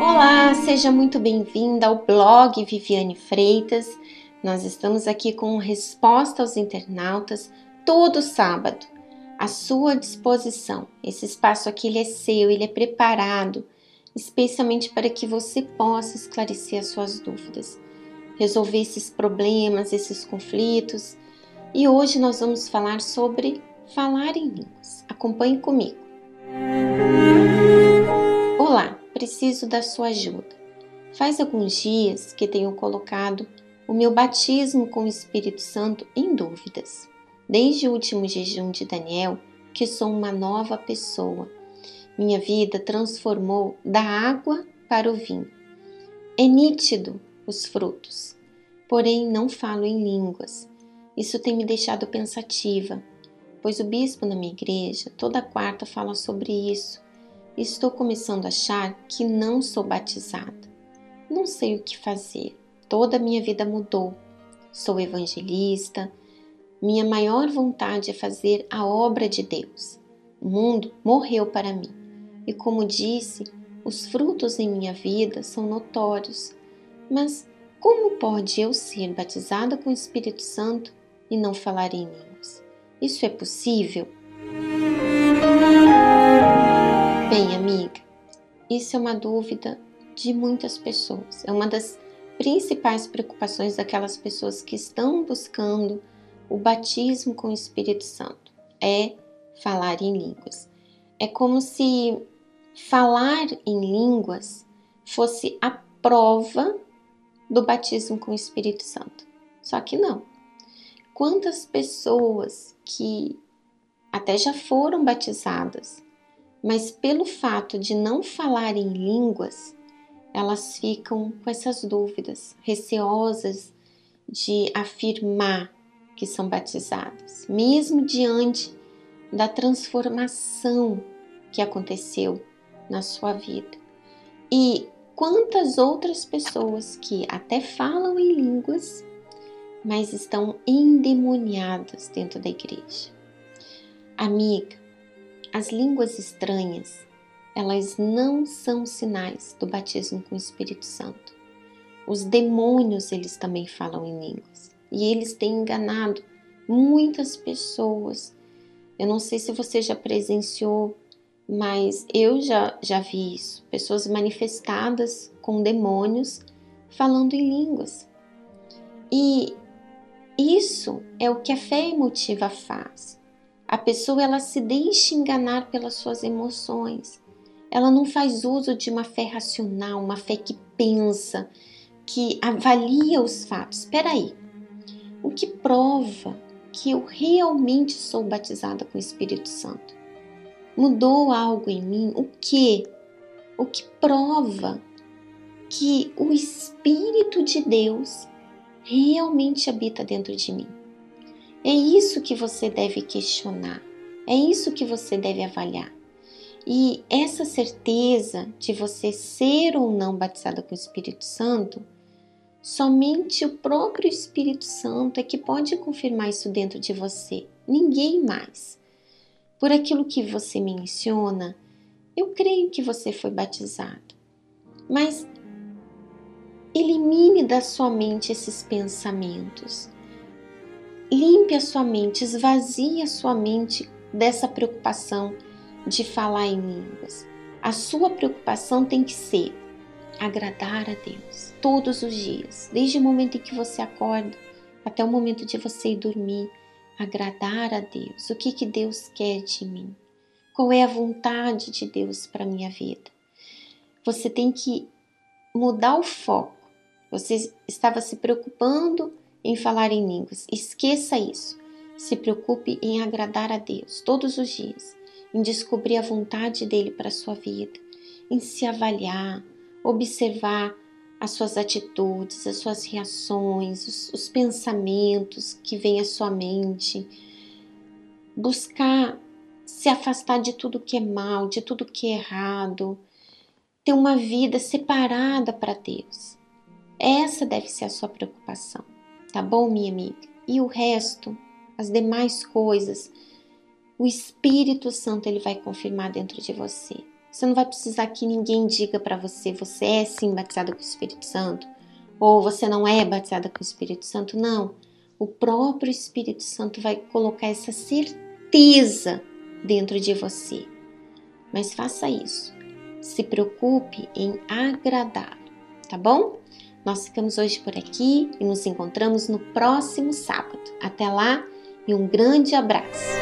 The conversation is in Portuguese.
Olá, seja muito bem-vinda ao blog Viviane Freitas. Nós estamos aqui com resposta aos internautas todo sábado à sua disposição. Esse espaço aqui ele é seu, ele é preparado especialmente para que você possa esclarecer as suas dúvidas, resolver esses problemas, esses conflitos. E hoje nós vamos falar sobre falar em línguas. Acompanhe comigo. Olá, preciso da sua ajuda. Faz alguns dias que tenho colocado o meu batismo com o Espírito Santo em dúvidas. Desde o último jejum de Daniel, que sou uma nova pessoa minha vida transformou da água para o vinho. É nítido os frutos, porém não falo em línguas. Isso tem me deixado pensativa, pois o bispo na minha igreja toda quarta fala sobre isso. Estou começando a achar que não sou batizada. Não sei o que fazer. Toda a minha vida mudou. Sou evangelista. Minha maior vontade é fazer a obra de Deus. O mundo morreu para mim. E como disse, os frutos em minha vida são notórios. Mas como pode eu ser batizada com o Espírito Santo e não falar em línguas? Isso é possível? Bem, amiga, isso é uma dúvida de muitas pessoas. É uma das principais preocupações daquelas pessoas que estão buscando o batismo com o Espírito Santo. É falar em línguas. É como se falar em línguas fosse a prova do batismo com o Espírito Santo. Só que não. Quantas pessoas que até já foram batizadas, mas pelo fato de não falar em línguas, elas ficam com essas dúvidas, receosas de afirmar que são batizadas, mesmo diante da transformação que aconteceu na sua vida. E quantas outras pessoas que até falam em línguas, mas estão endemoniadas dentro da igreja. Amiga, as línguas estranhas, elas não são sinais do batismo com o Espírito Santo. Os demônios, eles também falam em línguas. E eles têm enganado muitas pessoas. Eu não sei se você já presenciou mas eu já, já vi isso, pessoas manifestadas com demônios falando em línguas. E isso é o que a fé emotiva faz. A pessoa ela se deixa enganar pelas suas emoções. Ela não faz uso de uma fé racional, uma fé que pensa, que avalia os fatos. Espera aí. O que prova que eu realmente sou batizada com o Espírito Santo? mudou algo em mim? O que? O que prova que o Espírito de Deus realmente habita dentro de mim? É isso que você deve questionar, é isso que você deve avaliar. E essa certeza de você ser ou não batizada com o Espírito Santo, somente o próprio Espírito Santo é que pode confirmar isso dentro de você, ninguém mais por aquilo que você menciona, eu creio que você foi batizado. Mas elimine da sua mente esses pensamentos. Limpe a sua mente, esvazie a sua mente dessa preocupação de falar em línguas. A sua preocupação tem que ser agradar a Deus todos os dias, desde o momento em que você acorda até o momento de você ir dormir agradar a Deus. O que, que Deus quer de mim? Qual é a vontade de Deus para minha vida? Você tem que mudar o foco. Você estava se preocupando em falar em línguas. Esqueça isso. Se preocupe em agradar a Deus todos os dias, em descobrir a vontade dele para a sua vida, em se avaliar, observar as suas atitudes, as suas reações, os, os pensamentos que vêm à sua mente. Buscar se afastar de tudo que é mal, de tudo que é errado. Ter uma vida separada para Deus. Essa deve ser a sua preocupação, tá bom, minha amiga? E o resto, as demais coisas, o Espírito Santo ele vai confirmar dentro de você. Você não vai precisar que ninguém diga para você, você é sim batizada com o Espírito Santo, ou você não é batizada com o Espírito Santo, não. O próprio Espírito Santo vai colocar essa certeza dentro de você. Mas faça isso. Se preocupe em agradá-lo, tá bom? Nós ficamos hoje por aqui e nos encontramos no próximo sábado. Até lá e um grande abraço!